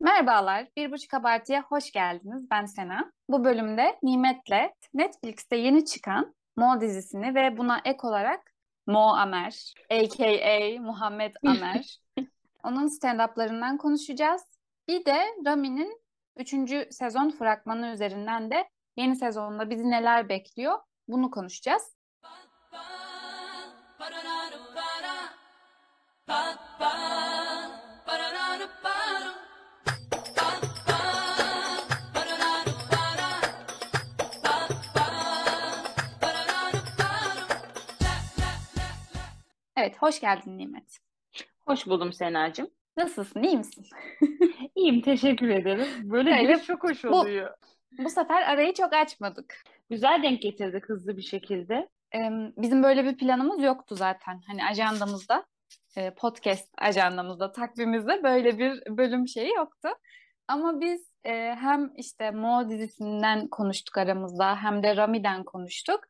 Merhabalar, Bir Buçuk Abartı'ya hoş geldiniz. Ben Sena. Bu bölümde Nimet'le Netflix'te yeni çıkan Mo dizisini ve buna ek olarak Mo Amer, a.k.a. Muhammed Amer, onun stand-up'larından konuşacağız. Bir de Rami'nin 3. sezon fragmanı üzerinden de yeni sezonda bizi neler bekliyor bunu konuşacağız. Evet, hoş geldin Nimet. Hoş buldum Senacığım. Nasılsın, iyi misin? İyiyim, teşekkür ederim. Böyle Öyle. giriş çok hoş Bu- oluyor. Bu sefer arayı çok açmadık. Güzel denk getirdik hızlı bir şekilde. Ee, bizim böyle bir planımız yoktu zaten. Hani ajandamızda, e, podcast ajandamızda, takvimimizde böyle bir bölüm şeyi yoktu. Ama biz e, hem işte Mo dizisinden konuştuk aramızda hem de Rami'den konuştuk.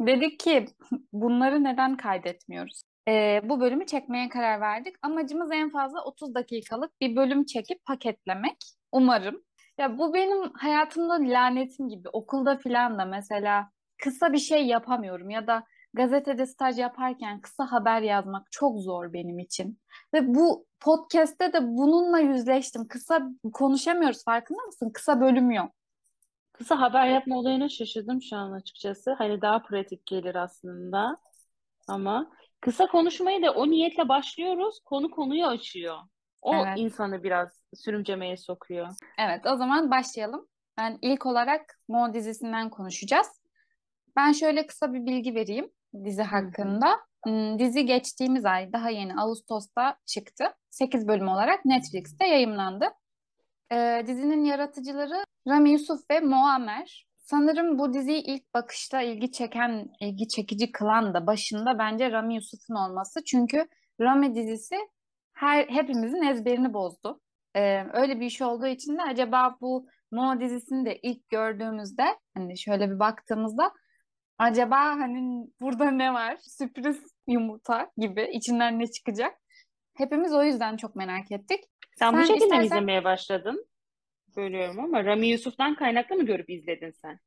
Dedik ki bunları neden kaydetmiyoruz? Ee, bu bölümü çekmeye karar verdik. Amacımız en fazla 30 dakikalık bir bölüm çekip paketlemek. Umarım. Ya bu benim hayatımda lanetim gibi. Okulda filan da mesela kısa bir şey yapamıyorum ya da gazetede staj yaparken kısa haber yazmak çok zor benim için. Ve bu podcast'te de bununla yüzleştim. Kısa konuşamıyoruz farkında mısın? Kısa bölüm yok. Kısa haber yapma olayına şaşırdım şu an açıkçası. Hani daha pratik gelir aslında. Ama kısa konuşmayı da o niyetle başlıyoruz. Konu konuyu açıyor. O Evet. insanı biraz sürümcemeye sokuyor. Evet, o zaman başlayalım. Ben ilk olarak Mo dizisinden konuşacağız. Ben şöyle kısa bir bilgi vereyim dizi hakkında. Hmm, Dizi geçtiğimiz ay daha yeni Ağustos'ta çıktı. 8 bölüm olarak Netflix'te yayımlandı. Ee, dizinin yaratıcıları Rami Yusuf ve Mo Amer. Sanırım bu diziyi ilk bakışta ilgi çeken, ilgi çekici kılan da başında bence Rami Yusuf'un olması. Çünkü Rami dizisi her hepimizin ezberini bozdu. Ee, öyle bir iş olduğu için de acaba bu Mo dizisini de ilk gördüğümüzde hani şöyle bir baktığımızda acaba hani burada ne var? Sürpriz yumurta gibi içinden ne çıkacak? Hepimiz o yüzden çok merak ettik. Sen bu Sen şekilde mi istersen- izlemeye başladın? Bölüyorum ama Rami Yusuf'tan kaynaklı mı görüp izledin sen?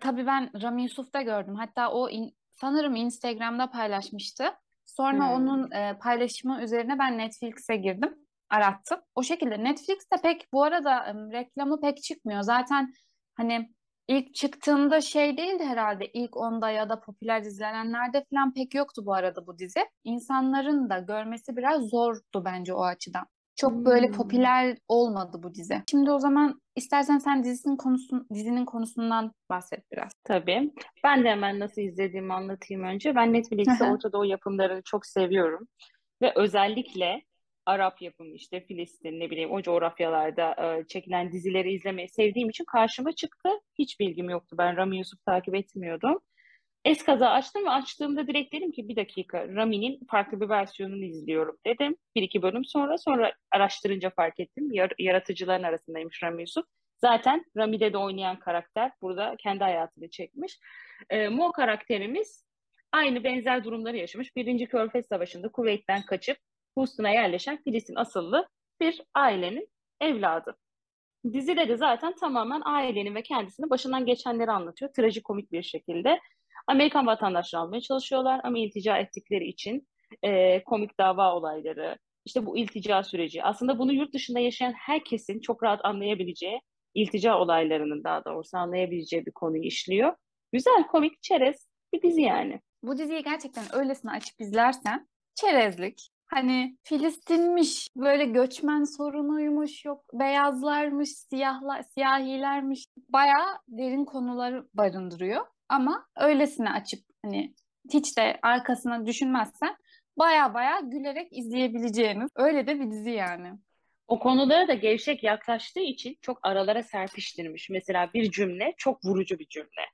Tabii ben Rami Yusuf'ta gördüm. Hatta o in- sanırım Instagram'da paylaşmıştı. Sonra Hmm. onun e, paylaşımı üzerine ben Netflix'e girdim, arattım. O şekilde Netflix'te pek bu arada e, reklamı pek çıkmıyor. Zaten hani ilk çıktığında şey değildi herhalde ilk onda ya da popüler izlenenlerde falan pek yoktu bu arada bu dizi. İnsanların da görmesi biraz zordu bence o açıdan. Çok böyle Hmm. popüler olmadı bu dizi. Şimdi o zaman istersen sen dizinin konusun, dizinin konusundan bahset biraz. Tabii. Ben de hemen nasıl izlediğimi anlatayım önce. Ben Netflix'te. Orta Doğu yapımlarını çok seviyorum. Ve özellikle Arap yapımı işte Filistin ne bileyim o coğrafyalarda e, çekilen dizileri izlemeyi sevdiğim için karşıma çıktı. Hiç bilgim yoktu. Ben Rami Yusuf takip etmiyordum. Eskaza açtım ve açtığımda direkt dedim ki bir dakika Rami'nin farklı bir versiyonunu izliyorum dedim. Bir iki bölüm sonra sonra araştırınca fark ettim. Yar- yaratıcıların arasındaymış Rami Yusuf. Zaten Rami'de de oynayan karakter burada kendi hayatını çekmiş. E, Mo karakterimiz aynı benzer durumları yaşamış. Birinci Körfez Savaşı'nda Kuveyt'ten kaçıp Houston'a yerleşen Filistin asıllı bir ailenin evladı. Dizide de zaten tamamen ailenin ve kendisinin başından geçenleri anlatıyor. Trajikomik bir şekilde. Amerikan vatandaşlığı almaya çalışıyorlar ama iltica ettikleri için e, komik dava olayları, işte bu iltica süreci. Aslında bunu yurt dışında yaşayan herkesin çok rahat anlayabileceği, iltica olaylarının daha doğrusu anlayabileceği bir konuyu işliyor. Güzel, komik, çerez bir dizi yani. Bu diziyi gerçekten öylesine açıp izlersen çerezlik. Hani Filistinmiş, böyle göçmen sorunuymuş, yok beyazlarmış, siyahlar, siyahilermiş. Bayağı derin konuları barındırıyor. Ama öylesine açıp hani hiç de arkasına düşünmezsen baya baya gülerek izleyebileceğiniz öyle de bir dizi yani. O konulara da gevşek yaklaştığı için çok aralara serpiştirmiş. Mesela bir cümle çok vurucu bir cümle.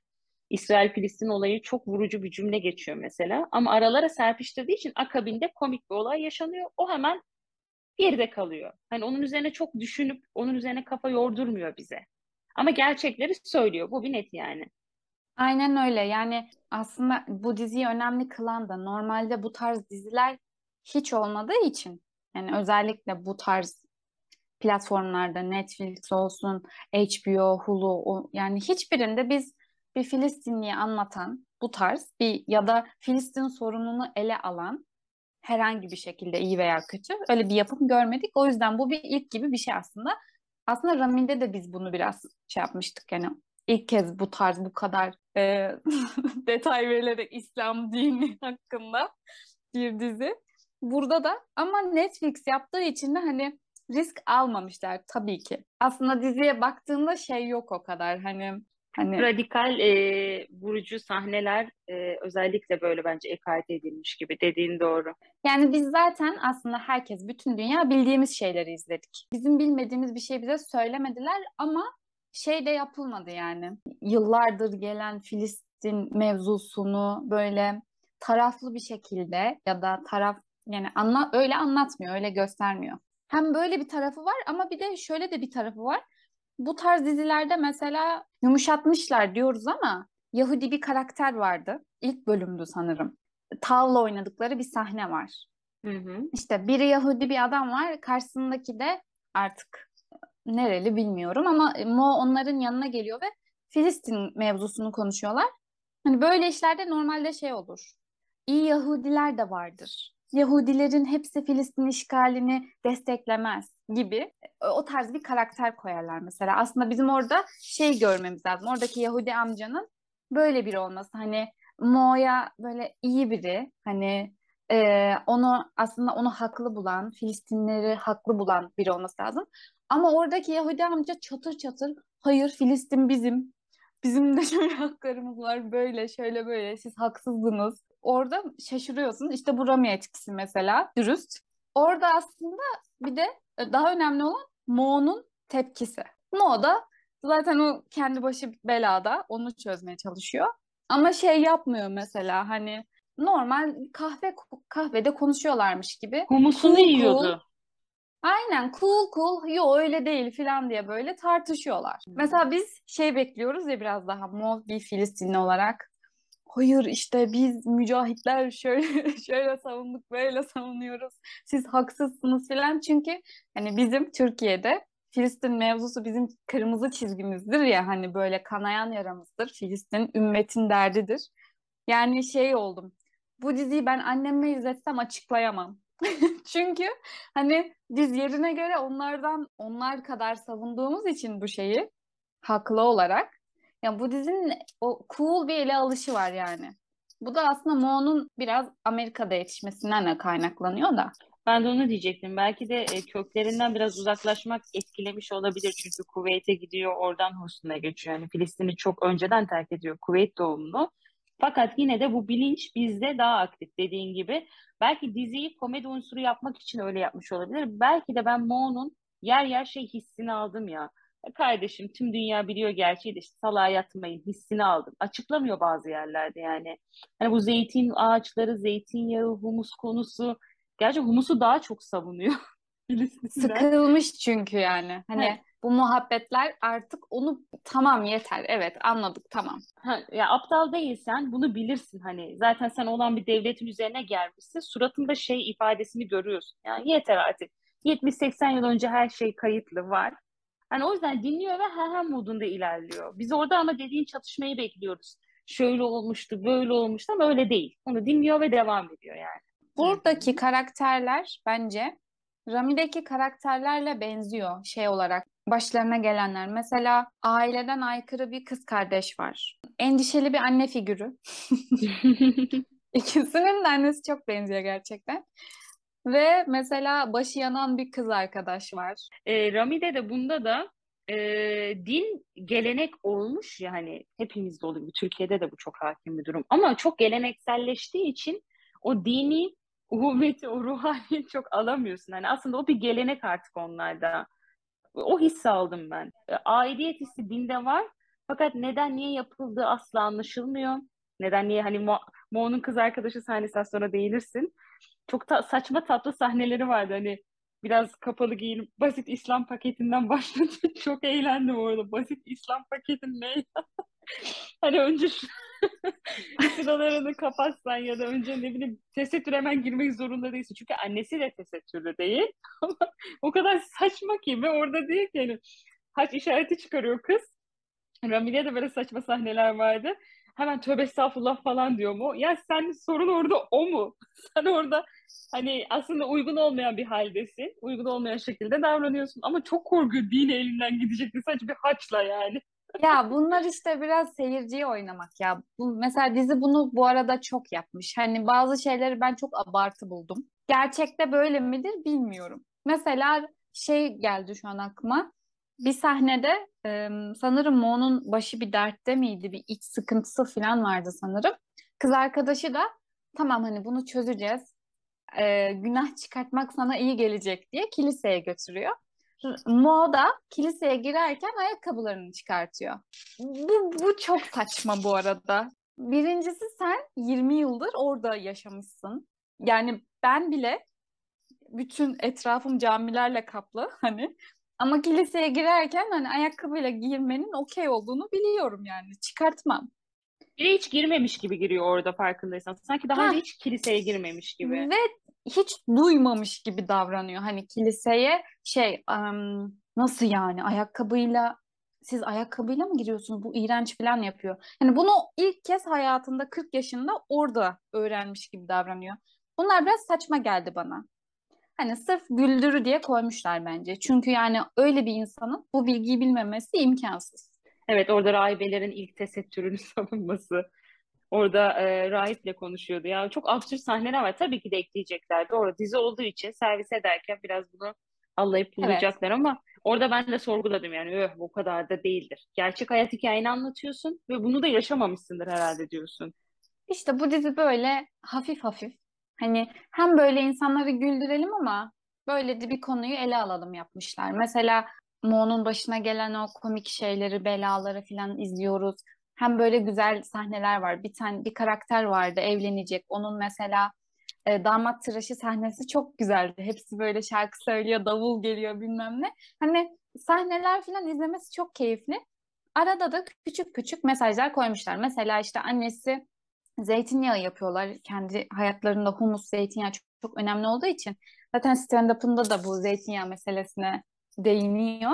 İsrail-Filistin olayı çok vurucu bir cümle geçiyor mesela. Ama aralara serpiştirdiği için akabinde komik bir olay yaşanıyor. O hemen geride kalıyor. Hani onun üzerine çok düşünüp onun üzerine kafa yordurmuyor bize. Ama gerçekleri söylüyor. Bu bir net yani. Aynen öyle. Yani aslında bu diziyi önemli kılan da normalde bu tarz diziler hiç olmadığı için yani özellikle bu tarz platformlarda Netflix olsun, HBO, Hulu o, yani hiçbirinde biz bir Filistinliyi anlatan bu tarz bir ya da Filistin sorununu ele alan herhangi bir şekilde iyi veya kötü öyle bir yapım görmedik. O yüzden bu bir ilk gibi bir şey aslında. Aslında Ramin'de de biz bunu biraz şey yapmıştık yani ilk kez bu tarz bu kadar e, detay verilerek İslam dini hakkında bir dizi. Burada da ama Netflix yaptığı için de hani risk almamışlar tabii ki. Aslında diziye baktığında şey yok o kadar hani hani Radikal e, vurucu sahneler e, özellikle böyle bence ekarte edilmiş gibi dediğin doğru. yani biz zaten aslında herkes bütün dünya bildiğimiz şeyleri izledik. Bizim bilmediğimiz bir şey bize söylemediler ama şey de yapılmadı yani. Yıllardır gelen Filistin mevzusunu böyle taraflı bir şekilde ya da taraf yani anla, öyle anlatmıyor, öyle göstermiyor. Hem böyle bir tarafı var ama bir de şöyle de bir tarafı var. Bu tarz dizilerde mesela yumuşatmışlar diyoruz ama Yahudi bir karakter vardı. İlk bölümdü sanırım. Tavla oynadıkları bir sahne var. Hı hı. İşte biri Yahudi bir adam var, karşısındaki de artık nereli bilmiyorum ama Mo onların yanına geliyor ve Filistin mevzusunu konuşuyorlar. Hani böyle işlerde normalde şey olur. İyi Yahudiler de vardır. Yahudilerin hepsi Filistin işgalini desteklemez gibi o tarz bir karakter koyarlar mesela. Aslında bizim orada şey görmemiz lazım. Oradaki Yahudi amcanın böyle biri olması. Hani Mo'ya böyle iyi biri. Hani e, onu aslında onu haklı bulan, Filistinleri haklı bulan biri olması lazım. Ama oradaki Yahudi amca çatır çatır hayır Filistin bizim. Bizim de şöyle haklarımız var böyle şöyle böyle siz haksızdınız. Orada şaşırıyorsun. İşte bu Rami etkisi mesela dürüst. Orada aslında bir de daha önemli olan Mo'nun tepkisi. Mo da zaten o kendi başı belada onu çözmeye çalışıyor. Ama şey yapmıyor mesela hani normal kahve kahvede konuşuyorlarmış gibi. Humusunu Cool cool yiyordu. Aynen cool cool yo öyle değil filan diye böyle tartışıyorlar. Mesela biz şey bekliyoruz ya biraz daha Moğol bir Filistinli olarak. Hayır işte biz mücahitler şöyle şöyle savunduk böyle savunuyoruz. Siz haksızsınız filan. Çünkü hani bizim Türkiye'de Filistin mevzusu bizim kırmızı çizgimizdir ya hani böyle kanayan yaramızdır. Filistin ümmetin derdidir. Yani şey oldum. Bu diziyi ben anneme izletsem açıklayamam. Çünkü hani biz yerine göre onlardan onlar kadar savunduğumuz için bu şeyi haklı olarak. Ya bu dizinin o cool bir ele alışı var yani. Bu da aslında Mo'nun biraz Amerika'da yetişmesinden de kaynaklanıyor da. Ben de onu diyecektim. Belki de e, köklerinden biraz uzaklaşmak etkilemiş olabilir. Çünkü Kuveyt'e gidiyor, oradan Houston'a geçiyor. Yani Filistin'i çok önceden terk ediyor. Kuveyt doğumlu. Fakat yine de bu bilinç bizde daha aktif dediğin gibi. Belki diziyi komedi unsuru yapmak için öyle yapmış olabilir. Belki de ben Mo'nun yer yer şey hissini aldım ya. "Ya Kardeşim tüm dünya biliyor gerçeği de işte salağa yatmayın hissini aldım. Açıklamıyor bazı yerlerde yani. Hani bu zeytin ağaçları, zeytinyağı, humus konusu. Gerçi humusu daha çok savunuyor. Sıkılmış çünkü yani. Ha, Hani bu muhabbetler artık onu tamam yeter. Evet anladık tamam. ha, ya aptal değilsen bunu bilirsin hani. Zaten sen olan bir devletin üzerine gelmişsin. Suratında şey ifadesini görüyorsun. Yani yeter artık. 70-80 yıl önce her şey kayıtlı var. Hani o yüzden dinliyor ve ha ha modunda ilerliyor. Biz orada ama dediğin çatışmayı bekliyoruz. Şöyle olmuştu, böyle olmuştu ama öyle değil. Onu dinliyor ve devam ediyor yani. Buradaki karakterler bence Rami'deki karakterlerle benziyor şey olarak. Başlarına gelenler. Mesela aileden aykırı bir kız kardeş var. Endişeli bir anne figürü. İkisinin de annesi çok benziyor gerçekten. Ve mesela başı yanan bir kız arkadaş var. E, Rami'de de bunda da e, din gelenek olmuş ya hani hepimizde gibi Türkiye'de de bu çok hakim bir durum. Ama çok gelenekselleştiği için o dini uhuvveti, o ruhani çok alamıyorsun. Hani aslında o bir gelenek artık onlarda. O hissi aldım ben. E, Aidiyet hissi dinde var. Fakat neden niye yapıldığı asla anlaşılmıyor. Neden niye hani Mo kız arkadaşı sahnesi sonra değinirsin. Çok ta- saçma tatlı sahneleri vardı hani biraz kapalı giyinip basit İslam paketinden başladı. Çok eğlendim orada. Basit İslam paketin ne? Hani önce şu şuralarını kapatsan ya da önce ne bileyim tesettür hemen girmek zorunda değilsin. Çünkü annesi de tesettürlü değil. Ama o kadar saçma ki ve orada değil ki yani haç işareti çıkarıyor kız. Ramile de böyle saçma sahneler vardı. Hemen tövbe estağfurullah falan diyor mu? Ya sen sorun orada o mu? Sen orada hani aslında uygun olmayan bir haldesin. Uygun olmayan şekilde davranıyorsun. Ama çok korku dini elinden gidecekti sadece bir haçla yani. Ya bunlar işte biraz seyirciye oynamak ya. Bu, mesela dizi bunu bu arada çok yapmış. Hani bazı şeyleri ben çok abartı buldum. Gerçekte böyle midir bilmiyorum. Mesela şey geldi şu an aklıma. Bir sahnede e, sanırım Mo'nun başı bir dertte miydi? Bir iç sıkıntısı falan vardı sanırım. Kız arkadaşı da tamam hani bunu çözeceğiz. E, günah çıkartmak sana iyi gelecek diye kiliseye götürüyor. Mo da kiliseye girerken ayakkabılarını çıkartıyor. Bu, bu çok saçma bu arada. Birincisi sen 20 yıldır orada yaşamışsın. Yani ben bile bütün etrafım camilerle kaplı hani ama kiliseye girerken hani ayakkabıyla girmenin okey olduğunu biliyorum yani. Çıkartmam. Biri hiç girmemiş gibi giriyor orada farkındaysan. Sanki daha Ha. önce hiç kiliseye girmemiş gibi. Ve hiç duymamış gibi davranıyor. Hani kiliseye şey em, nasıl yani ayakkabıyla siz ayakkabıyla mı giriyorsunuz? Bu iğrenç falan yapıyor. Hani bunu ilk kez hayatında 40 yaşında orada öğrenmiş gibi davranıyor. Bunlar biraz saçma geldi bana. Hani sırf güldürü diye koymuşlar bence. Çünkü yani öyle bir insanın bu bilgiyi bilmemesi imkansız. Evet orada rahibelerin ilk tesettürünü savunması. Orada e, rahiple konuşuyordu. Ya çok absürt sahneler var. Tabii ki de ekleyecekler. Doğru dizi olduğu için servis ederken biraz bunu allayıp Evet. bulacaklar ama orada ben de sorguladım yani öh bu kadar da değildir. Gerçek hayat hikayeni anlatıyorsun ve bunu da yaşamamışsındır herhalde diyorsun. İşte bu dizi böyle hafif hafif. Hani hem böyle insanları güldürelim ama böyle de bir konuyu ele alalım yapmışlar. Mesela Mo'nun başına gelen o komik şeyleri, belaları falan izliyoruz. Hem böyle güzel sahneler var. Bir tane bir karakter vardı evlenecek. Onun mesela e, damat tıraşı sahnesi çok güzeldi. Hepsi böyle şarkı söylüyor, davul geliyor bilmem ne. Hani sahneler falan izlemesi çok keyifli. Arada da küçük küçük mesajlar koymuşlar. Mesela işte annesi zeytinyağı yapıyorlar. Kendi hayatlarında humus, zeytinyağı çok, çok önemli olduğu için. Zaten stand-up'ında da bu zeytinyağı meselesine değiniyor.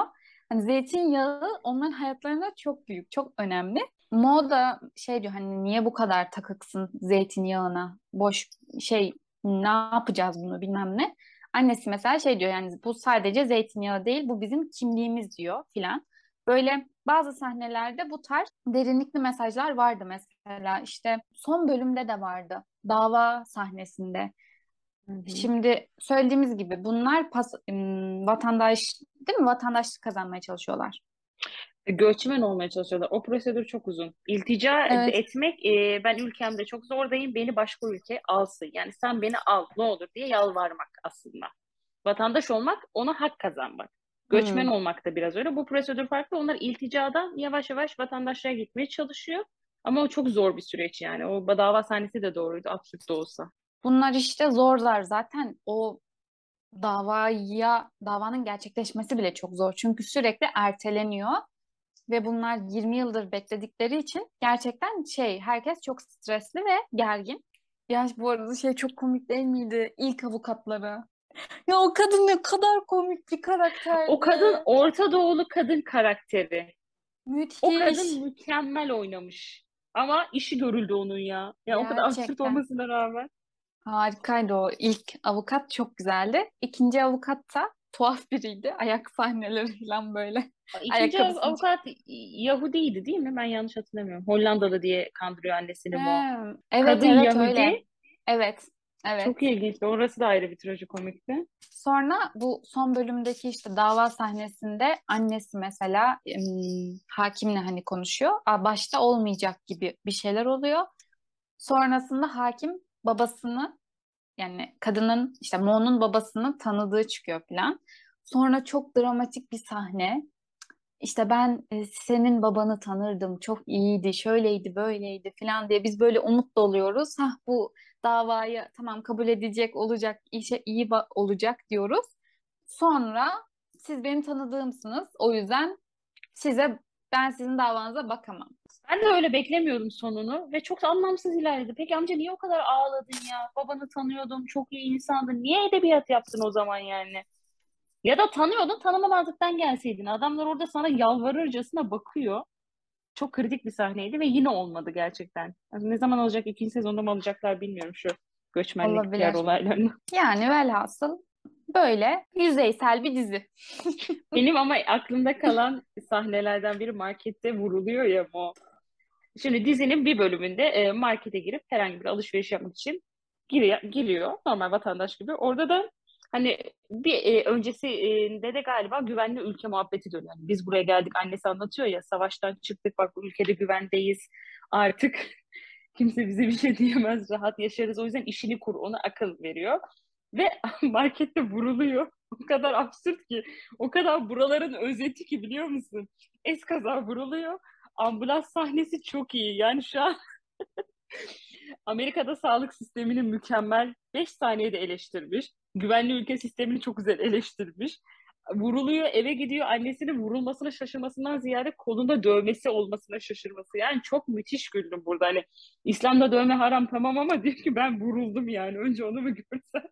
Hani zeytinyağı onların hayatlarında çok büyük, çok önemli. Mo da şey diyor hani niye bu kadar takıksın zeytinyağına? Boş şey ne yapacağız bunu bilmem ne. Annesi mesela şey diyor yani bu sadece zeytinyağı değil bu bizim kimliğimiz diyor filan. Böyle bazı sahnelerde bu tarz derinlikli mesajlar vardı mesela işte son bölümde de vardı dava sahnesinde. Şimdi söylediğimiz gibi bunlar pas, vatandaş değil mi? Vatandaşlık kazanmaya çalışıyorlar. Göçmen olmaya çalışıyorlar. O prosedür çok uzun. İltica Evet. etmek, e, ben ülkemde çok zordayım, beni başka ülke alsın. Yani sen beni al ne olur diye yalvarmak aslında. Vatandaş olmak, ona hak kazanmak. Göçmen Hmm. olmak da biraz öyle. Bu prosedür farklı. Onlar ilticadan yavaş yavaş vatandaşlığa gitmeye çalışıyor. Ama o çok zor bir süreç yani. O dava sahnesi de doğruydu, absürt de olsa. Bunlar işte zorlar zaten o davaya davanın gerçekleşmesi bile çok zor. Çünkü sürekli erteleniyor ve bunlar 20 yıldır bekledikleri için gerçekten şey herkes çok stresli ve gergin. Ya bu arada şey çok komik değil miydi? İlk avukatları. Ya o kadın ne kadar komik bir karakterdi. O kadın Orta Doğulu kadın karakteri. O Müthiş. kadın mükemmel oynamış. Ama işi görüldü onun ya. Ya o kadar absürt olmasına rağmen. Harikaydı o. İlk avukat çok güzeldi. İkinci avukat da tuhaf biriydi. Ayak sahneleri falan böyle. İkinci avukat Yahudiydi değil mi? Ben yanlış hatırlamıyorum. Hollandalı diye kandırıyor annesini Mo. He, evet Kadın evet Yahudi. öyle. Evet. Evet. Çok ilginçti. Orası da ayrı bir trajikomikti. Sonra bu son bölümdeki işte dava sahnesinde annesi mesela ım, hakimle hani konuşuyor. Aa, başta olmayacak gibi bir şeyler oluyor. Sonrasında hakim babasını yani kadının işte Mo'nun babasını tanıdığı çıkıyor falan. Sonra çok dramatik bir sahne. İşte ben e, senin babanı tanırdım, çok iyiydi, şöyleydi, böyleydi falan diye biz böyle umut doluyoruz. Hah bu davayı tamam kabul edecek olacak, işe iyi olacak diyoruz. Sonra siz benim tanıdığımsınız, o yüzden size ben sizin davanıza bakamam. Ben de öyle beklemiyordum sonunu ve çok anlamsız ilerledi. Peki amca niye o kadar ağladın ya? Babanı tanıyordum, çok iyi insandın. Niye edebiyat yaptın o zaman yani? Ya da tanıyordun, tanımamazlıktan gelseydin. Adamlar orada sana yalvarırcasına bakıyor. Çok kritik bir sahneydi ve yine olmadı gerçekten. Yani ne zaman olacak, ikinci sezonda mı alacaklar bilmiyorum şu göçmenlik Olabilir. diğer olaylarını. Yani velhasıl böyle yüzeysel bir dizi. Benim ama aklımda kalan sahnelerden biri markette vuruluyor ya Mo. Şimdi dizinin bir bölümünde e, markete girip herhangi bir alışveriş yapmak için giriyor, giriyor normal vatandaş gibi. Orada da hani bir e, öncesinde de galiba güvenli ülke muhabbeti dönüyor. Yani biz buraya geldik annesi anlatıyor ya savaştan çıktık bak bu ülkede güvendeyiz artık kimse bize bir şey diyemez rahat yaşarız o yüzden işini kur ona akıl veriyor. Ve markette vuruluyor. O kadar absürt ki. O kadar buraların özeti ki biliyor musun? Eskaza vuruluyor. Ambulans sahnesi çok iyi. Yani şu an Amerika'da sağlık sistemini mükemmel 5 saniyede eleştirmiş. Güvenli ülke sistemini çok güzel eleştirmiş. Vuruluyor, eve gidiyor. Annesinin vurulmasına şaşırmasından ziyade kolunda dövmesi olmasına şaşırması. Yani çok müthiş güldüm burada. Hani İslam'da dövme haram tamam ama diyor ki ben vuruldum yani. Önce onu mu görsen?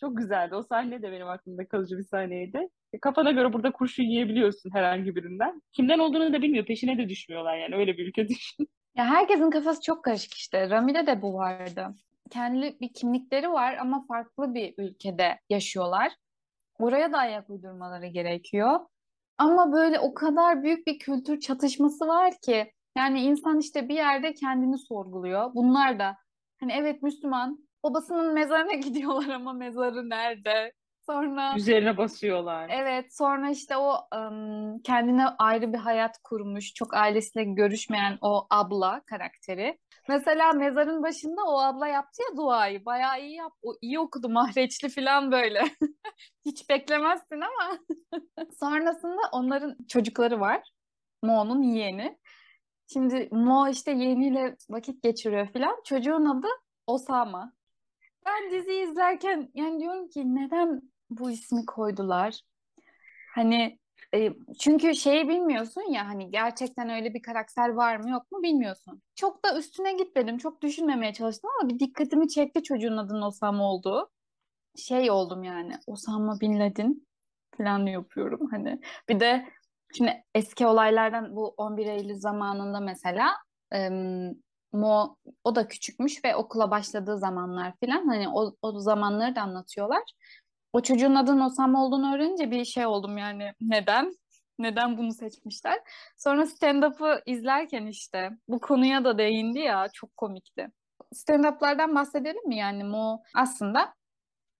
Çok güzeldi. O sahne de benim aklımda kalıcı bir sahneydi. E, kafana göre burada kurşun yiyebiliyorsun herhangi birinden. Kimden olduğunu da bilmiyor. Peşine de düşmüyorlar yani. Öyle bir ülke düşün. Ya herkesin kafası çok karışık işte. Rami'de de bu vardı. Kendi bir kimlikleri var ama farklı bir ülkede yaşıyorlar. Oraya da ayak uydurmaları gerekiyor. Ama böyle o kadar büyük bir kültür çatışması var ki yani insan işte bir yerde kendini sorguluyor. Bunlar da hani evet Müslüman babasının mezarına gidiyorlar ama mezarı nerede? Sonra Üzerine basıyorlar. Evet, sonra işte o ım, kendine ayrı bir hayat kurmuş, çok ailesiyle görüşmeyen o abla karakteri. Mesela mezarın başında o abla yaptı ya duayı, bayağı iyi yap, o iyi okudu mahreçli falan böyle. Hiç beklemezsin ama. Sonrasında onların çocukları var, Mo'nun yeğeni. Şimdi Mo işte yeğeniyle vakit geçiriyor falan. Çocuğun adı Osama. Ben diziyi izlerken yani diyorum ki neden bu ismi koydular? Hani çünkü şeyi bilmiyorsun ya hani gerçekten öyle bir karakter var mı yok mu bilmiyorsun. Çok da üstüne gitmedim. Çok düşünmemeye çalıştım ama bir dikkatimi çekti çocuğun adının Osama olduğu. Şey oldum yani Osama Bin Laden falan yapıyorum hani. Bir de şimdi eski olaylardan bu 11 Eylül zamanında mesela Mo o da küçükmüş ve okula başladığı zamanlar falan hani o, o zamanları da anlatıyorlar. O çocuğun adının Osama olduğunu öğrenince bir şey oldum yani neden? Neden bunu seçmişler? Sonra stand-up'ı izlerken işte bu konuya da değindi ya çok komikti. Stand-up'lardan bahsedelim mi yani Mo aslında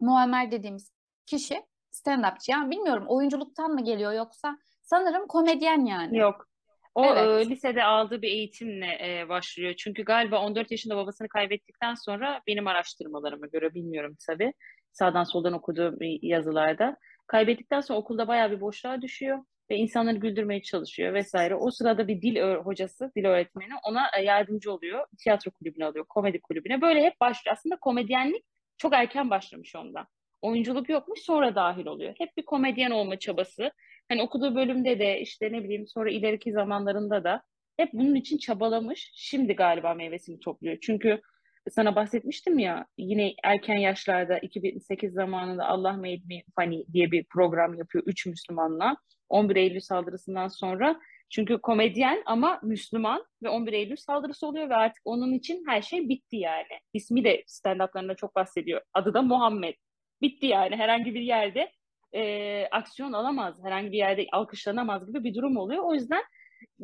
Muammer dediğimiz kişi stand-upçı yani bilmiyorum oyunculuktan mı geliyor yoksa sanırım komedyen yani. Yok. O Evet. e, lisede aldığı bir eğitimle e, başlıyor. Çünkü galiba 14 yaşında babasını kaybettikten sonra benim araştırmalarıma göre bilmiyorum tabii. Sağdan soldan okuduğum yazılarda. Kaybettikten sonra okulda bayağı bir boşluğa düşüyor ve insanları güldürmeye çalışıyor vesaire. O sırada bir dil hocası, dil öğretmeni ona e, yardımcı oluyor. Tiyatro kulübüne alıyor, komedi kulübüne. Böyle hep başlıyor. Aslında komedyenlik çok erken başlamış onda. Oyunculuk yokmuş, sonra dahil oluyor. Hep bir komedyen olma çabası. Hani okuduğu bölümde de işte ne bileyim sonra ileriki zamanlarında da hep bunun için çabalamış. Şimdi galiba meyvesini topluyor. Çünkü sana bahsetmiştim ya yine erken yaşlarda 2008 zamanında Allah Made Me Funny diye bir program yapıyor üç Müslümanla 11 Eylül saldırısından sonra. Çünkü komedyen ama Müslüman ve 11 Eylül saldırısı oluyor ve artık onun için her şey bitti yani. İsmi de stand-up'larında çok bahsediyor. Adı da Muhammed. Bitti yani herhangi bir yerde e, aksiyon alamaz, herhangi bir yerde alkışlanamaz gibi bir durum oluyor. O yüzden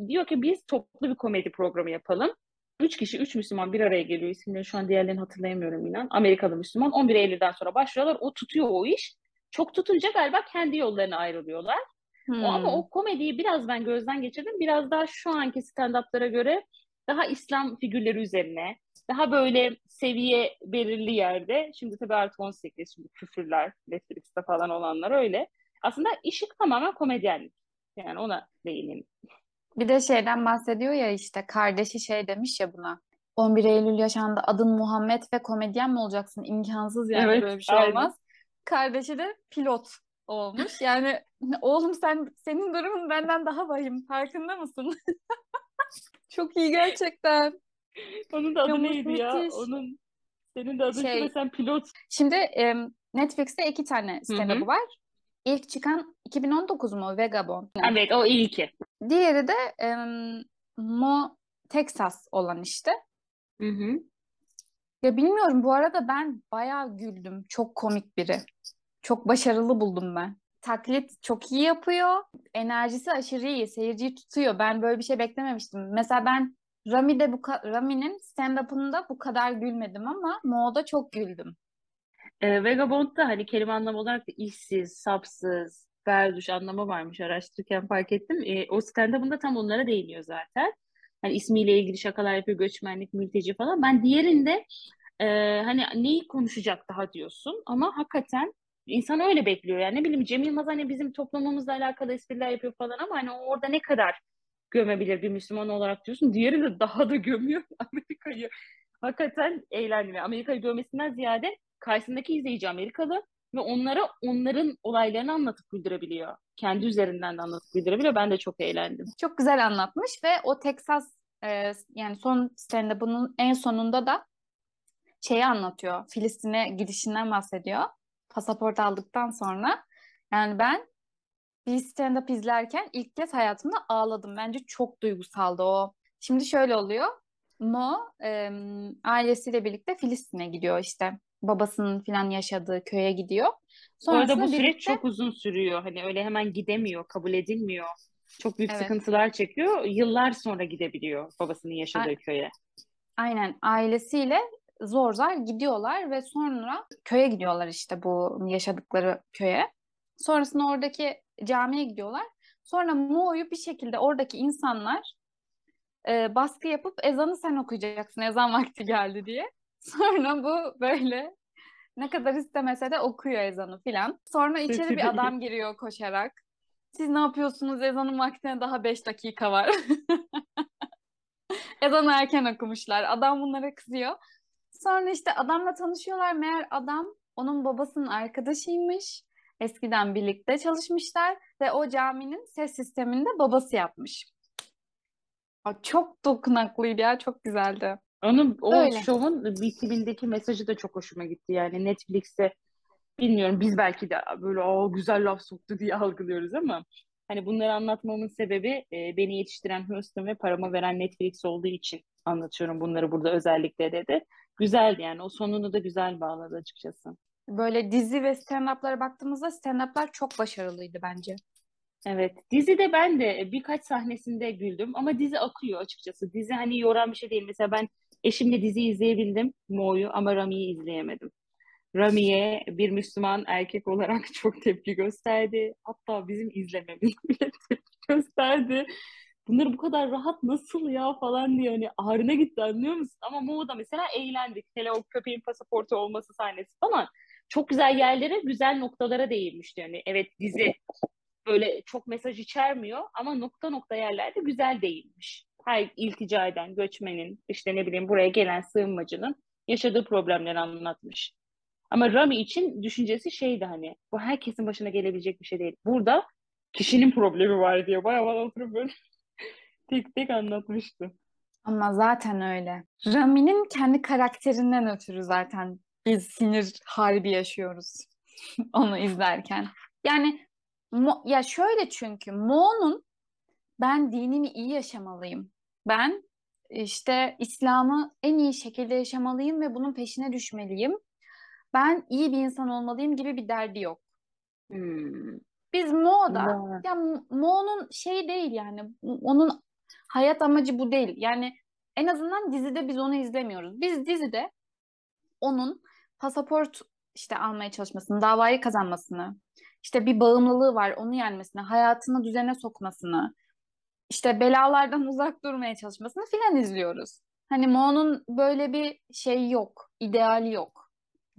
diyor ki biz toplu bir komedi programı yapalım. Üç kişi, üç Müslüman bir araya geliyor. İsimleri şu an diğerlerini hatırlayamıyorum inan. Amerikalı Müslüman. 11 Eylül'den sonra başlıyorlar. O tutuyor o iş. Çok tutunca galiba kendi yollarına ayrılıyorlar. Hmm. O, ama o komediyi biraz ben gözden geçirdim. Biraz daha şu anki stand-up'lara göre daha İslam figürleri üzerine, daha böyle seviye belirli yerde. Şimdi tabii artık 18, şimdi küfürler, Netflix'te falan olanlar öyle. Aslında işi tamamen komedyenlik. Yani ona değineyim. Bir de şeyden bahsediyor ya işte kardeşi şey demiş ya buna. 11 Eylül yaşandı adın Muhammed ve komedyen mi olacaksın? İmkansız yani Evet, böyle bir şey aynen. olmaz. Kardeşi de pilot olmuş. Yani oğlum sen senin durumun benden daha vahim farkında mısın? Çok iyi gerçekten. Onun da adı Ya neydi ya? müthiş. Onun senin de adın Şey- sen pilot. Şimdi em, Netflix'te iki tane stand-up'ı var. İlk çıkan 2019 mu? Vagabond. Evet o ilki. Diğeri de em, Mo Texas olan işte. Hı hı. Ya bilmiyorum bu arada ben bayağı güldüm. Çok komik biri. Çok başarılı buldum ben. Taklit çok iyi yapıyor. Enerjisi aşırı iyi. Seyirciyi tutuyor. Ben böyle bir şey beklememiştim. Mesela ben Rami'de bu Rami'nin stand-up'ında bu kadar gülmedim ama Mo'da çok güldüm. E, Vagabond'da hani kelime anlamı olarak da işsiz, sapsız, berduş anlamı varmış araştırırken fark ettim. E, o stand-up'ında tam onlara değiniyor zaten. Hani ismiyle ilgili şakalar yapıyor, göçmenlik, mülteci falan. Ben diğerinde e, hani neyi konuşacak daha diyorsun ama hakikaten insan öyle bekliyor. Yani ne bileyim Cem Yılmaz hani bizim toplumumuzla alakalı espriler yapıyor falan ama hani orada ne kadar gömebilir bir Müslüman olarak diyorsun. Diğeri de daha da gömüyor Amerika'yı. Hakikaten eğlendim. Amerika'yı gömmesinden ziyade karşısındaki izleyici Amerikalı ve onlara onların olaylarını anlatıp güldürebiliyor. Kendi üzerinden de anlatıp güldürebiliyor. Ben de çok eğlendim. Çok güzel anlatmış ve o Texas e, yani son stand-up'ının en sonunda da şeyi anlatıyor. Filistin'e gidişinden bahsediyor. Pasaport aldıktan sonra. Yani ben bir stand-up izlerken ilk kez hayatımda ağladım. Bence çok duygusaldı o. Şimdi şöyle oluyor. Mo e, ailesiyle birlikte Filistin'e gidiyor işte. Babasının falan yaşadığı köye gidiyor. Bu arada bu Sonrasında süreç birlikte çok uzun sürüyor. Hani öyle hemen gidemiyor, kabul edilmiyor. Çok büyük Evet. sıkıntılar çekiyor. Yıllar sonra gidebiliyor babasının yaşadığı Ay- köye. Aynen ailesiyle zor zor gidiyorlar ve sonra köye gidiyorlar işte bu yaşadıkları köye. Sonrasında oradaki camiye gidiyorlar. Sonra Mo'yu bir şekilde oradaki insanlar e, baskı yapıp ezanı sen okuyacaksın ezan vakti geldi diye. Sonra bu böyle ne kadar istemese de okuyor ezanı filan. Sonra içeri bir adam giriyor koşarak. Siz ne yapıyorsunuz? Ezanın vaktine daha 5 dakika var. Ezanı erken okumuşlar. Adam bunlara kızıyor. Sonra işte adamla tanışıyorlar. Meğer adam onun babasının arkadaşıymış. Eskiden birlikte çalışmışlar ve o caminin ses sisteminde babası yapmış. Aa, Çok dokunaklıydı ya, çok güzeldi. Onun o Öyle. şovun bitimindeki mesajı da çok hoşuma gitti. Yani Netflix'te bilmiyorum biz belki de böyle o güzel laf soktu diye algılıyoruz ama hani bunları anlatmamın sebebi e, beni yetiştiren Houston ve paramı veren Netflix olduğu için anlatıyorum bunları burada özellikle dedi. Güzeldi yani o sonunu da güzel bağladı açıkçası. Böyle dizi ve stand-up'lara baktığımızda stand-up'lar çok başarılıydı bence. Evet, dizide ben de birkaç sahnesinde güldüm ama dizi akıyor açıkçası. Dizi hani yoran bir şey değil. Mesela ben eşimle dizi izleyebildim Mo'yu ama Rami'yi izleyemedim. Rami'ye bir Müslüman erkek olarak çok tepki gösterdi. Hatta bizim izlememiz bile tepki gösterdi. Bunları bu kadar rahat nasıl ya falan diye hani ağrına gitti anlıyor musun? Ama Mo'da mesela eğlendik. Hele o köpeğin pasaportu olması sahnesi falan. Çok güzel yerlere, güzel noktalara değinmişti. Yani evet dizi böyle çok mesaj içermiyor ama nokta nokta yerlerde güzel değinmiş. Her iltica eden göçmenin işte ne bileyim buraya gelen sığınmacının yaşadığı problemleri anlatmış. Ama Rami için düşüncesi şeydi hani bu herkesin başına gelebilecek bir şey değil. Burada kişinin problemi var diye bayağı bana oturup böyle tek tek anlatmıştı. Ama zaten öyle. Rami'nin kendi karakterinden ötürü zaten biz sinir harbi yaşıyoruz onu izlerken. Yani Mo- ya şöyle çünkü Mo'nun ben dinimi iyi yaşamalıyım. Ben işte İslam'ı en iyi şekilde yaşamalıyım ve bunun peşine düşmeliyim. Ben iyi bir insan olmalıyım gibi bir derdi yok. Hmm. Biz Mo'da Var. ya Mo'nun şey değil yani onun hayat amacı bu değil. Yani en azından dizide biz onu izlemiyoruz. Biz dizide onun pasaport işte almaya çalışmasını, davayı kazanmasını, işte bir bağımlılığı var onu yenmesini, hayatını düzene sokmasını, işte belalardan uzak durmaya çalışmasını filan izliyoruz. Hani Mo'nun böyle bir şey yok, ideali yok.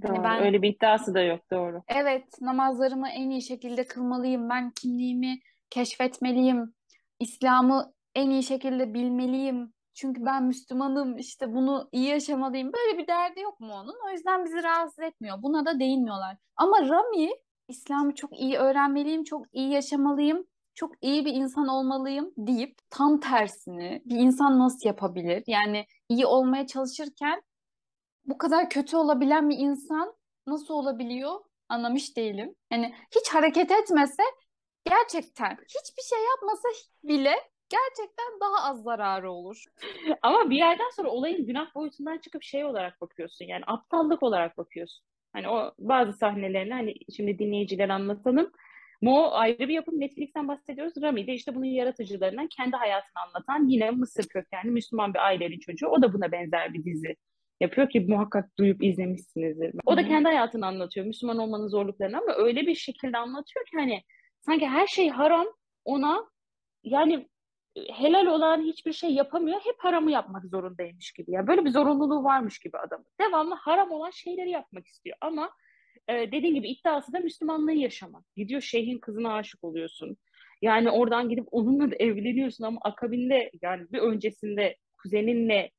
Hani Doğru. ben Öyle bir iddiası da yok doğru. Evet, namazlarımı en iyi şekilde kılmalıyım. Ben kimliğimi keşfetmeliyim. İslam'ı en iyi şekilde bilmeliyim. Çünkü ben Müslümanım, işte bunu iyi yaşamalıyım. Böyle bir derdi yok mu onun? O yüzden bizi rahatsız etmiyor. Buna da değinmiyorlar. Ama Rami, İslam'ı çok iyi öğrenmeliyim, çok iyi yaşamalıyım, çok iyi bir insan olmalıyım deyip tam tersini bir insan nasıl yapabilir? Yani iyi olmaya çalışırken bu kadar kötü olabilen bir insan nasıl olabiliyor? Anlamış değilim. Yani hiç hareket etmese gerçekten hiçbir şey yapmasa bile gerçekten daha az zararı olur. Ama bir yerden sonra olayın günah boyutundan çıkıp şey olarak bakıyorsun. Yani aptallık olarak bakıyorsun. Hani o bazı sahnelerini hani şimdi dinleyiciler anlatalım. Mo ayrı bir yapım. Netflix'ten bahsediyoruz. Rami de işte bunun yaratıcılarından kendi hayatını anlatan yine Mısır kökenli Müslüman bir ailenin çocuğu. O da buna benzer bir dizi yapıyor ki muhakkak duyup izlemişsinizdir. O da kendi hayatını anlatıyor. Müslüman olmanın zorluklarını ama öyle bir şekilde anlatıyor ki hani sanki her şey haram ona yani helal olan hiçbir şey yapamıyor. Hep haramı yapmak zorundaymış gibi. Yani böyle bir zorunluluğu varmış gibi adam. Devamlı haram olan şeyleri yapmak istiyor. Ama e, dediğin gibi iddiası da Müslümanlığı yaşamak. Gidiyor şeyhin kızına aşık oluyorsun. Yani oradan gidip onunla da evleniyorsun ama akabinde yani bir öncesinde kuzeninle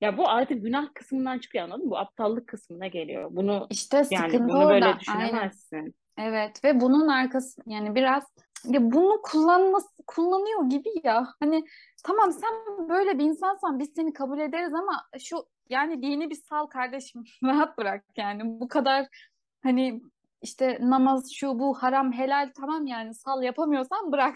ya bu artık günah kısmından çıkıyor anladın mı? Bu aptallık kısmına geliyor. Bunu İşte yani bunu böyle orada. Aynen. düşünemezsin. Evet ve bunun arkası yani biraz ya bunu kullanması kullanıyor gibi ya. Hani tamam sen böyle bir insansan biz seni kabul ederiz ama şu yani dini bir sal kardeşim. Rahat bırak yani. Bu kadar hani işte namaz şu bu haram helal tamam yani sal yapamıyorsan bırak.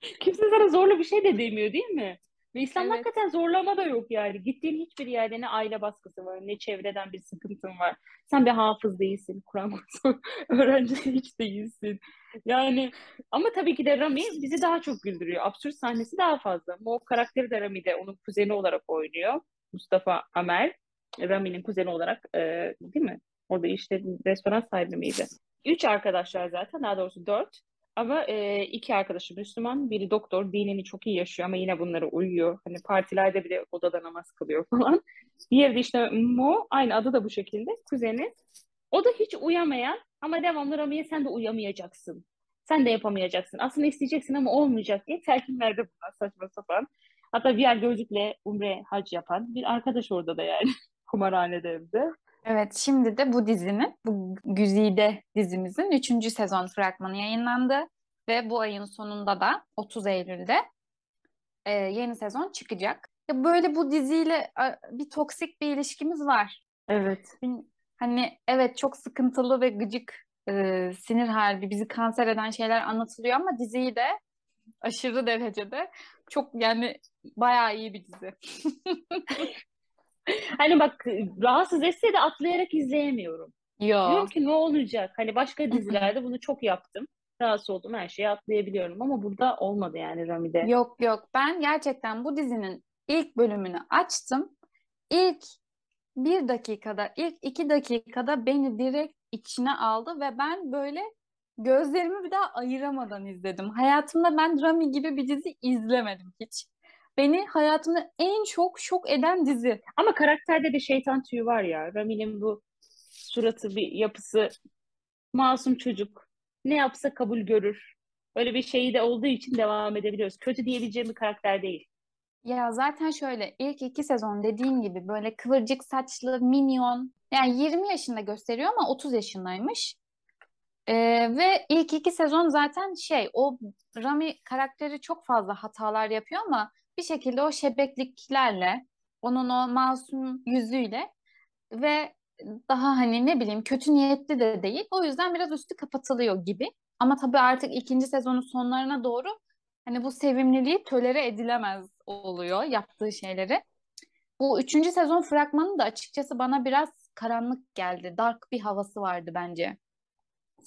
Kimse sana zorla bir şey de demiyor değil mi? Ve İslam'da Evet. hakikaten zorlama da yok yani. Gittiğin hiçbir yerde ne aile baskısı var, ne çevreden bir sıkıntın var. Sen bir hafız değilsin, Kur'an kursu öğrencisi hiç değilsin. Yani ama tabii ki de Rami bizi daha çok güldürüyor. Absürt sahnesi daha fazla. Mo karakteri de Rami'de onun kuzeni olarak oynuyor. Mustafa Amer, Rami'nin kuzeni olarak e, değil mi? Orada işte restoran sahibi miydi? Üç arkadaşlar zaten, daha doğrusu dört. Ama e, iki arkadaşı Müslüman, biri doktor, dinini çok iyi yaşıyor ama yine bunlara uyuyor. Hani partilerde bile odada namaz kılıyor falan. Diğeri de işte Mo, aynı adı da bu şekilde, kuzeni. O da hiç uyamayan ama devamlı Rami'ye sen de uyamayacaksın. Sen de yapamayacaksın. Aslında isteyeceksin ama olmayacak diye telkinlerde bulunan saçma sapan. Hatta VR gözlükle umre hac yapan bir arkadaş orada da yani kumarhanede evde. Evet, şimdi de bu dizinin, bu Güzide dizimizin 3. sezon fragmanı yayınlandı ve bu ayın sonunda da 30 Eylül'de e, yeni sezon çıkacak. Ya böyle bu diziyle a, bir toksik bir ilişkimiz var. Evet. Hani evet çok sıkıntılı ve gıcık e, sinir harbi bizi kanser eden şeyler anlatılıyor ama diziyi de aşırı derecede çok yani bayağı iyi bir dizi. Hani bak rahatsız etse de atlayarak izleyemiyorum. Yo. Diyorum ki ne olacak? Hani başka dizilerde bunu çok yaptım. Rahatsız oldum her şeyi atlayabiliyorum ama burada olmadı yani Rami'de. Yok yok ben gerçekten bu dizinin ilk bölümünü açtım. İlk bir dakikada, ilk iki dakikada beni direkt içine aldı ve ben böyle gözlerimi bir daha ayıramadan izledim. Hayatımda ben Rami gibi bir dizi izlemedim hiç. Beni hayatımda en çok şok eden dizi. Ama karakterde de şeytan tüyü var ya. Rami'nin bu suratı bir yapısı masum çocuk. Ne yapsa kabul görür. Öyle bir şeyi de olduğu için devam edebiliyoruz. Kötü diyebileceğim bir karakter değil. Ya zaten şöyle ilk iki sezon dediğin gibi böyle kıvırcık saçlı, minyon. Yani 20 yaşında gösteriyor ama 30 yaşındaymış. Ee, ve ilk iki sezon zaten şey o Rami karakteri çok fazla hatalar yapıyor ama bir şekilde o şebekliklerle onun o masum yüzüyle ve daha hani ne bileyim kötü niyetli de değil. O yüzden biraz üstü kapatılıyor gibi. Ama tabii artık ikinci sezonun sonlarına doğru hani bu sevimliliği tölere edilemez oluyor yaptığı şeyleri. Bu üçüncü sezon fragmanı da açıkçası bana biraz karanlık geldi. Dark bir havası vardı bence.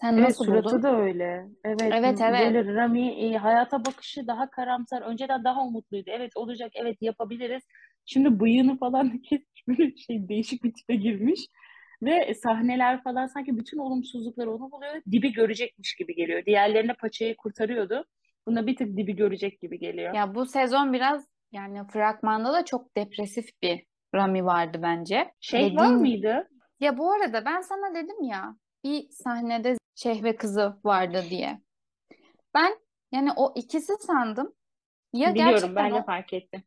Sen Evet nasıl suratı buldun? da öyle. Evet Evet evet. böyle Rami e, hayata bakışı daha karamsar. Önceden daha umutluydu. Evet olacak. Evet yapabiliriz. Şimdi bıyığını falan kesmiş böyle şey değişik bir tipe girmiş. Ve sahneler falan sanki bütün olumsuzlukları onu buluyor. Dibi görecekmiş gibi geliyor. Diğerlerine paçayı kurtarıyordu. Buna bir tık dibi görecek gibi geliyor. Ya bu sezon biraz yani fragmanda da çok depresif bir Rami vardı bence. Şeyh var Dediğin mıydı? ya bu arada ben sana dedim ya bir sahnede şeyh ve kızı vardı diye. Ben yani o ikisi sandım. Ya Biliyorum ben de o fark ettim.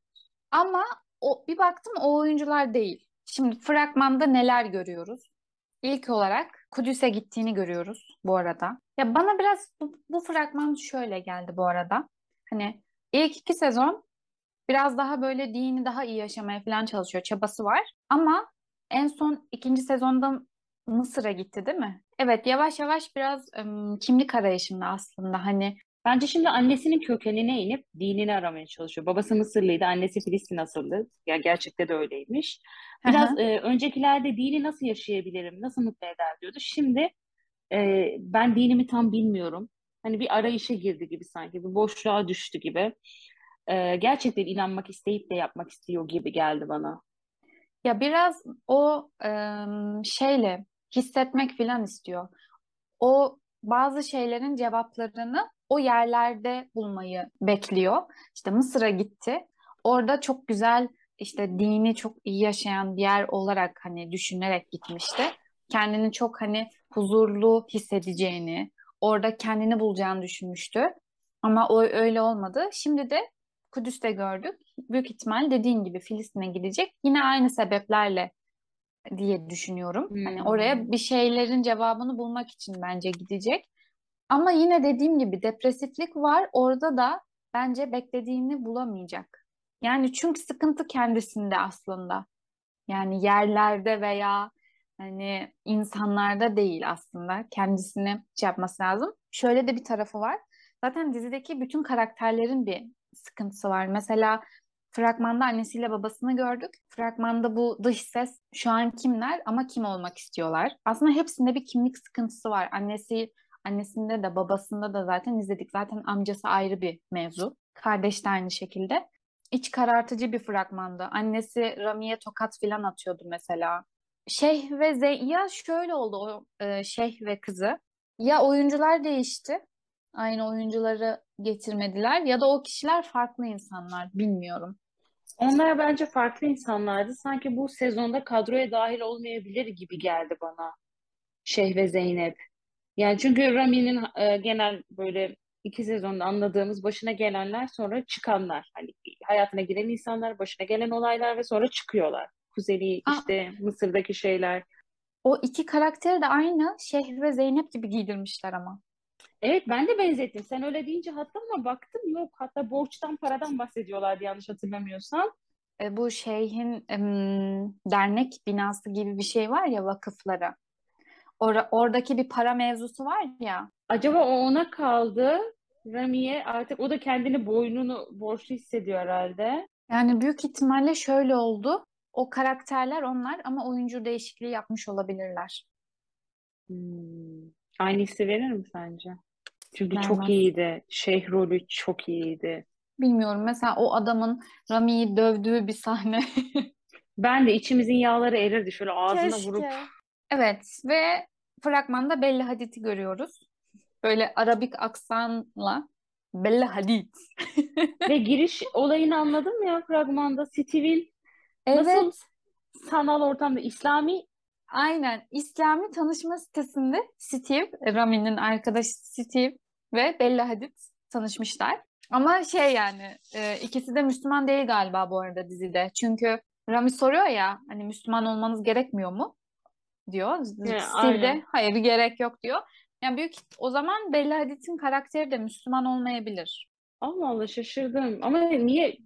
ama o bir baktım o oyuncular değil. Şimdi fragmanda neler görüyoruz? İlk olarak Kudüs'e gittiğini görüyoruz bu arada. Ya bana biraz bu, bu fragman şöyle geldi bu arada. Hani ilk iki sezon biraz daha böyle dini daha iyi yaşamaya falan çalışıyor. Çabası var. Ama en son ikinci sezonda Mısır'a gitti değil mi? Evet yavaş yavaş biraz ım, kimlik arayışında aslında. Hani Bence şimdi annesinin kökenine inip dinini aramaya çalışıyor. Babası Mısırlıydı, annesi Filistin asıllı. Ya gerçekte de öyleymiş. Biraz e, öncekilerde dini nasıl yaşayabilirim, nasıl mutlu eder diyordu. Şimdi e, ben dinimi tam bilmiyorum. Hani bir arayışa girdi gibi sanki, bir boşluğa düştü gibi. E, gerçekten inanmak isteyip de yapmak istiyor gibi geldi bana. ya biraz o ım, şeyle hissetmek falan istiyor. o bazı şeylerin cevaplarını o yerlerde bulmayı bekliyor. İşte Mısır'a gitti. Orada çok güzel işte dini çok iyi yaşayan bir yer olarak hani düşünerek gitmişti. Kendini çok hani huzurlu hissedeceğini, orada kendini bulacağını düşünmüştü. Ama o öyle olmadı. Şimdi de Kudüs'te gördük. Büyük ihtimal dediğin gibi Filistin'e gidecek. Yine aynı sebeplerle diye düşünüyorum. Hani oraya Hmm. bir şeylerin cevabını bulmak için bence gidecek. Ama yine dediğim gibi depresiflik var. Orada da bence beklediğini bulamayacak. Yani çünkü sıkıntı kendisinde aslında. Yani yerlerde veya hani insanlarda değil aslında. Kendisini şey yapması lazım. Şöyle de bir tarafı var. Zaten dizideki bütün karakterlerin bir sıkıntısı var. Mesela fragmanda annesiyle babasını gördük. Fragmanda bu dış ses şu an kimler ama kim olmak istiyorlar. Aslında hepsinde bir kimlik sıkıntısı var. Annesi annesinde de babasında da zaten izledik. Zaten amcası ayrı bir mevzu. Kardeş de aynı şekilde iç karartıcı bir fragmandı. Annesi Rami'ye tokat filan atıyordu mesela. Şeyh ve Zey ya şöyle oldu o e, Şeyh ve kızı. Ya oyuncular değişti. Aynı oyuncuları getirmediler ya da o kişiler farklı insanlar bilmiyorum. Onlar bence farklı insanlardı. Sanki bu sezonda kadroya dahil olmayabilir gibi geldi bana. Şeyh ve Zeynep. Yani çünkü Rami'nin e, genel böyle iki sezonda anladığımız başına gelenler sonra çıkanlar. Hani hayatına giren insanlar, başına gelen olaylar ve sonra çıkıyorlar. Kuzeni Aa, işte Mısır'daki şeyler. o iki karakteri de aynı Şeyh ve Zeynep gibi giydirmişler ama. Evet ben de benzettim. Sen öyle deyince hatta ama baktım yok. Hatta borçtan paradan bahsediyorlardı yanlış hatırlamıyorsam. E, bu şeyhin em, dernek binası gibi bir şey var ya vakıfları. Ora- oradaki bir para mevzusu var ya. Acaba o ona kaldı. Rami'ye artık o da kendini boynunu borçlu hissediyor herhalde. Yani büyük ihtimalle şöyle oldu. O karakterler onlar ama oyuncu değişikliği yapmış olabilirler. Hmm. Aynı hissi verir mi sence? Çünkü çok Vermez. iyiydi. Şeyh rolü çok iyiydi. Bilmiyorum. Mesela o adamın Rami'yi dövdüğü bir sahne. Ben de içimizin yağları erirdi şöyle ağzına vurup. Keşke. Evet ve fragmanda Bella Hadid'i görüyoruz. Böyle Arabik aksanla Bella Hadid. Ve giriş olayını anladım ya fragmanda. Steve'in nasıl Evet, sanal ortamda İslami aynen. İslami tanışma sitesinde Steve, Rami'nin arkadaşı Steve ve Bella Hadid tanışmışlar. Ama şey yani e, ikisi de Müslüman değil galiba bu arada dizide. Çünkü Rami soruyor ya hani Müslüman olmanız gerekmiyor mu diyor. He, Steve de hayır gerek yok diyor. Yani büyük o zaman Bella Hadid'in karakteri de Müslüman olmayabilir. Allah Allah şaşırdım. Ama niye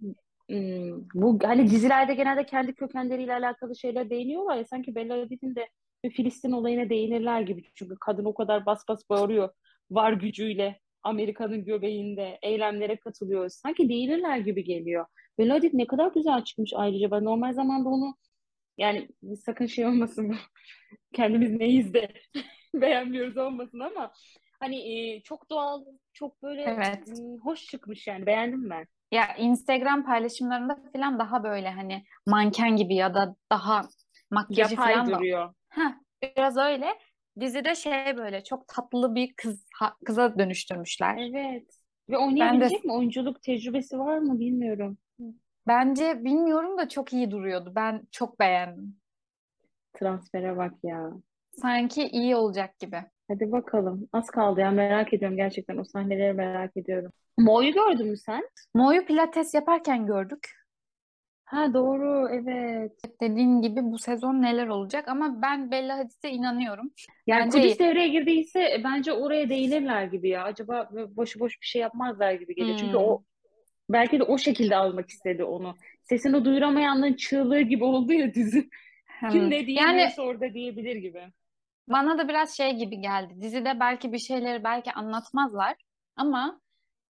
bu hani dizilerde genelde kendi kökenleriyle alakalı şeyler değiniyorlar ya sanki Bella Hadid'in de Filistin olayına değinirler gibi. Çünkü kadın o kadar bas bas bağırıyor var gücüyle Amerika'nın göbeğinde eylemlere katılıyor. Sanki değinirler gibi geliyor. Bella Hadid ne kadar güzel çıkmış ayrıca. Ben normal zamanda onu yani sakın şey olmasın kendimiz neyiz de beğenmiyoruz olmasın ama hani çok doğal, çok böyle Evet. m, hoş çıkmış yani beğendim ben. Ya Instagram paylaşımlarında falan daha böyle hani manken gibi ya da daha makyajı Yapay falan da. duruyor. Heh, biraz öyle. Dizide şey böyle çok tatlı bir kız ha- kıza dönüştürmüşler. Evet. Ve Ben de oynayabilecek mi? Oyunculuk tecrübesi var mı bilmiyorum. bence bilmiyorum da çok iyi duruyordu. Ben çok beğendim. Transfere bak ya. Sanki iyi olacak gibi. Hadi bakalım. Az kaldı ya merak ediyorum gerçekten. O sahneleri merak ediyorum. Mo'yu gördün mü sen? Mo'yu pilates yaparken gördük. Ha doğru evet. Dediğin gibi bu sezon neler olacak ama ben Bella Hadid'e inanıyorum. Yani Bence Kudüs devreye girdiyse e, bence oraya değinirler gibi ya. Acaba boşu boş bir şey yapmazlar gibi geliyor. Çünkü Hmm. o belki de o şekilde almak istedi onu. Sesini duyuramayanların çığlığı gibi oldu ya dizi. Hmm. Kim ne Yani diyemiyorsa orada diyebilir gibi. Bana da biraz şey gibi geldi. Dizide belki bir şeyleri belki anlatmazlar ama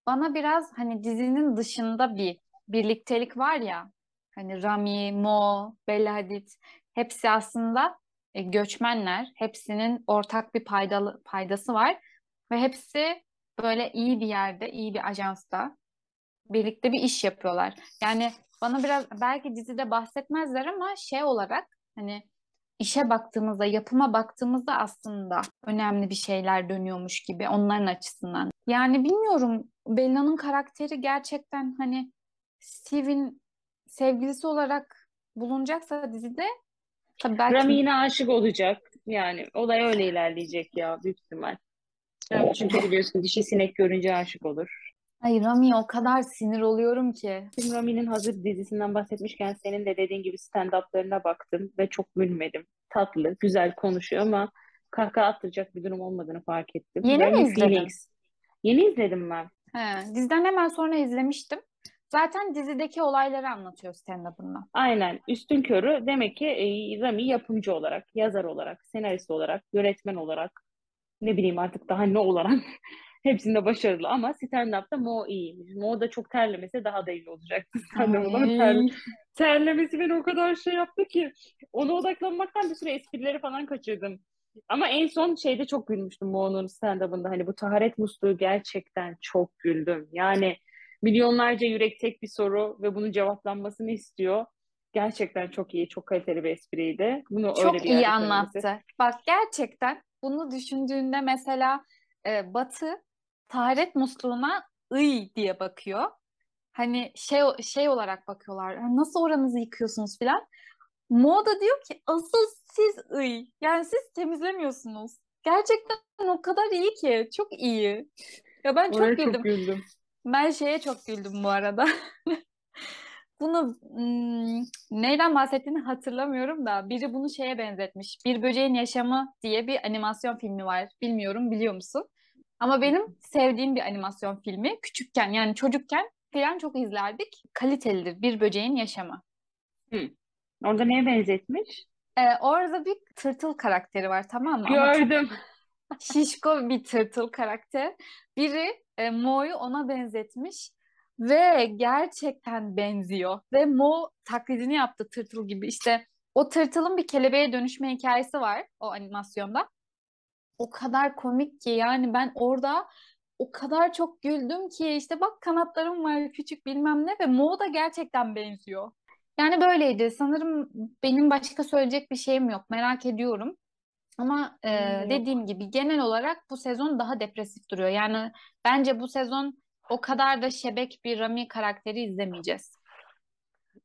bana biraz hani dizinin dışında bir birliktelik var ya. Hani Rami, Mo, Bella Hadid hepsi aslında e, göçmenler. Hepsinin ortak bir paydalı, paydası var ve hepsi böyle iyi bir yerde, iyi bir ajansta birlikte bir iş yapıyorlar. Yani bana biraz belki dizide bahsetmezler ama şey olarak hani işe baktığımızda, yapıma baktığımızda aslında önemli bir şeyler dönüyormuş gibi onların açısından. Yani bilmiyorum Bella'nın karakteri gerçekten hani Steve'in sevgilisi olarak bulunacaksa dizide tabii belki yine aşık olacak. Yani olay öyle ilerleyecek ya büyük ihtimal. Çünkü biliyorsun dişi sinek görünce aşık olur. Ay Rami'ye o kadar sinir oluyorum ki. Şimdi Rami'nin hazır dizisinden bahsetmişken senin de dediğin gibi stand-up'larına baktım ve çok gülmedim. Tatlı, güzel konuşuyor ama kahkaha attıracak bir durum olmadığını fark ettim. Yeni mi Rami izledin? Phoenix. Yeni izledim ben. He, diziden hemen sonra izlemiştim. Zaten dizideki olayları anlatıyor stand-up'ında. Aynen. Üstün körü demek ki e, Rami yapımcı olarak, yazar olarak, senarist olarak, yönetmen olarak, ne bileyim artık daha ne olarak hepsinde başarılı ama stand-up'ta Mo iyiymiş. Mo da çok terlemese daha da iyi olacaktı stand-up'ın ama terlemesi beni o kadar şey yaptı ki ona odaklanmaktan bir süre esprileri falan kaçırdım. Ama en son şeyde çok gülmüştüm Mo'nun stand-up'ında. Hani bu taharet musluğu gerçekten çok güldüm. Yani milyonlarca yürek tek bir soru ve bunun cevaplanmasını istiyor. Gerçekten çok iyi, çok kaliteli bir espriydi. Bunu öyle Çok bir iyi yerde söylemesi. anlattı. Bak gerçekten bunu düşündüğünde mesela e, Batı taharet musluğuna ıy diye bakıyor. Hani şey şey olarak bakıyorlar. "Ha, Nasıl oranızı yıkıyorsunuz filan. Mo da diyor ki asıl siz ıy. Yani siz temizlemiyorsunuz. Gerçekten o kadar iyi ki. Çok iyi. Ya ben çok Oraya güldüm. çok güldüm. Ben şeye çok güldüm bu arada. Bunu hmm, neyden bahsettiğini hatırlamıyorum da biri bunu şeye benzetmiş. Bir Böceğin Yaşamı diye bir animasyon filmi var. Bilmiyorum biliyor musun? Ama benim sevdiğim bir animasyon filmi. Küçükken yani çocukken falan çok izlerdik. Kalitelidir Bir Böceğin Yaşamı. Hı. Orada neye benzetmiş? Ee, orada bir tırtıl karakteri var tamam mı? Gördüm. şişko bir tırtıl karakter. Biri e, Mo'yu ona benzetmiş ve gerçekten benziyor. Ve Mo taklidini yaptı tırtıl gibi. İşte o tırtılın bir kelebeğe dönüşme hikayesi var o animasyonda. O kadar komik ki yani ben orada o kadar çok güldüm ki işte bak kanatlarım var küçük bilmem ne ve Mo da gerçekten benziyor. Yani böyleydi. Sanırım benim başka söyleyecek bir şeyim yok. Merak ediyorum. Ama e, dediğim gibi genel olarak bu sezon daha depresif duruyor. Yani bence bu sezon o kadar da şebek bir Rami karakteri izlemeyeceğiz.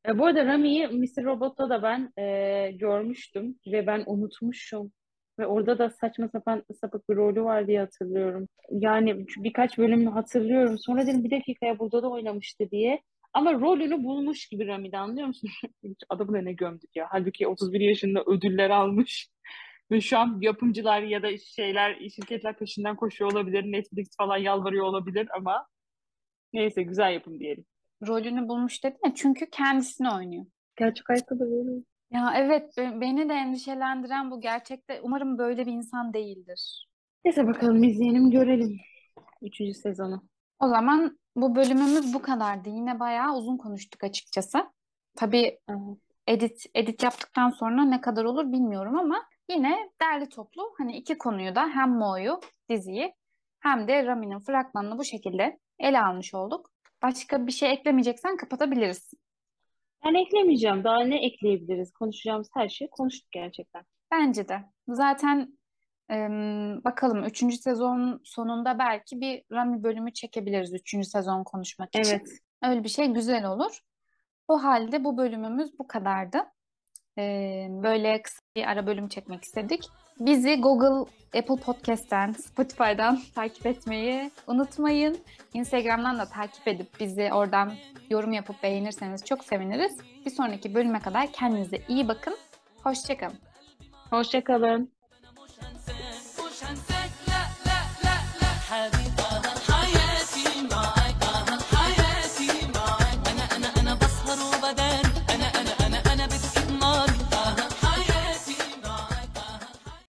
E, bu arada Rami'yi Mr. Robot'ta da ben e, görmüştüm ve ben unutmuşum. Ve orada da saçma sapan sapık bir rolü var diye hatırlıyorum. Yani birkaç bölüm hatırlıyorum. Sonra dedim bir dakikaya burada da oynamıştı diye. Ama rolünü bulmuş gibi Rami'de anlıyor musun? Adamı da ne gömdük ya. Halbuki 31 yaşında ödüller almış. Ve şu an yapımcılar ya da şeyler, şirketler peşinden koşuyor olabilir. Netflix falan yalvarıyor olabilir ama neyse güzel yapım diyelim. Rolünü bulmuş dedin ya çünkü kendisini oynuyor. Gerçek hayatta da böyle. Ya evet be- beni de endişelendiren bu gerçekte. Umarım böyle bir insan değildir. Neyse bakalım izleyelim görelim. Üçüncü sezonu. O zaman bu bölümümüz bu kadardı. Yine bayağı uzun konuştuk açıkçası. Tabii Evet. edit edit yaptıktan sonra ne kadar olur bilmiyorum ama yine derli toplu hani iki konuyu da hem Mo'yu diziyi hem de Rami'nin fragmanını bu şekilde ele almış olduk. Başka bir şey eklemeyeceksen kapatabiliriz. Ben eklemeyeceğim. Daha ne ekleyebiliriz? Konuşacağımız her şeyi konuştuk gerçekten. Bence de. Zaten bakalım 3. sezon sonunda belki bir Rami bölümü çekebiliriz 3. sezon konuşmak için. Evet. Öyle bir şey güzel olur. O halde bu bölümümüz bu kadardı. Böyle kısa bir ara bölüm çekmek istedik. Bizi Google, Apple Podcast'ten, Spotify'dan takip etmeyi unutmayın. Instagram'dan da takip edip bizi oradan yorum yapıp beğenirseniz çok seviniriz. Bir sonraki bölüme kadar kendinize iyi bakın. Hoşçakalın. Hoşçakalın.